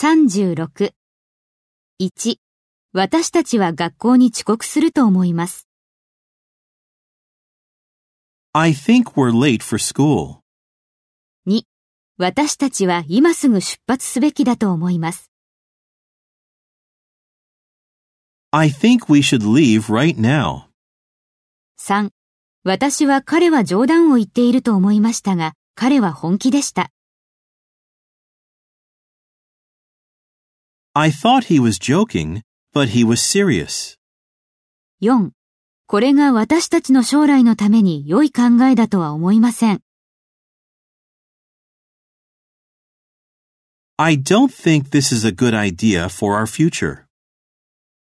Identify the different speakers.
Speaker 1: 36。1、私たちは学校に遅刻すると思います。
Speaker 2: I think we're late for school.
Speaker 1: 2、私たちは今すぐ出発すべきだと思います。
Speaker 2: I think we should leave right now.
Speaker 1: 3、私は彼は冗談を言っていると思いましたが、彼は本気でした。
Speaker 2: I thought he was joking, but he was serious.
Speaker 1: 4、これが私たちの将来のために良い考えだとは思いません。
Speaker 2: I don't think this is a good idea for our future.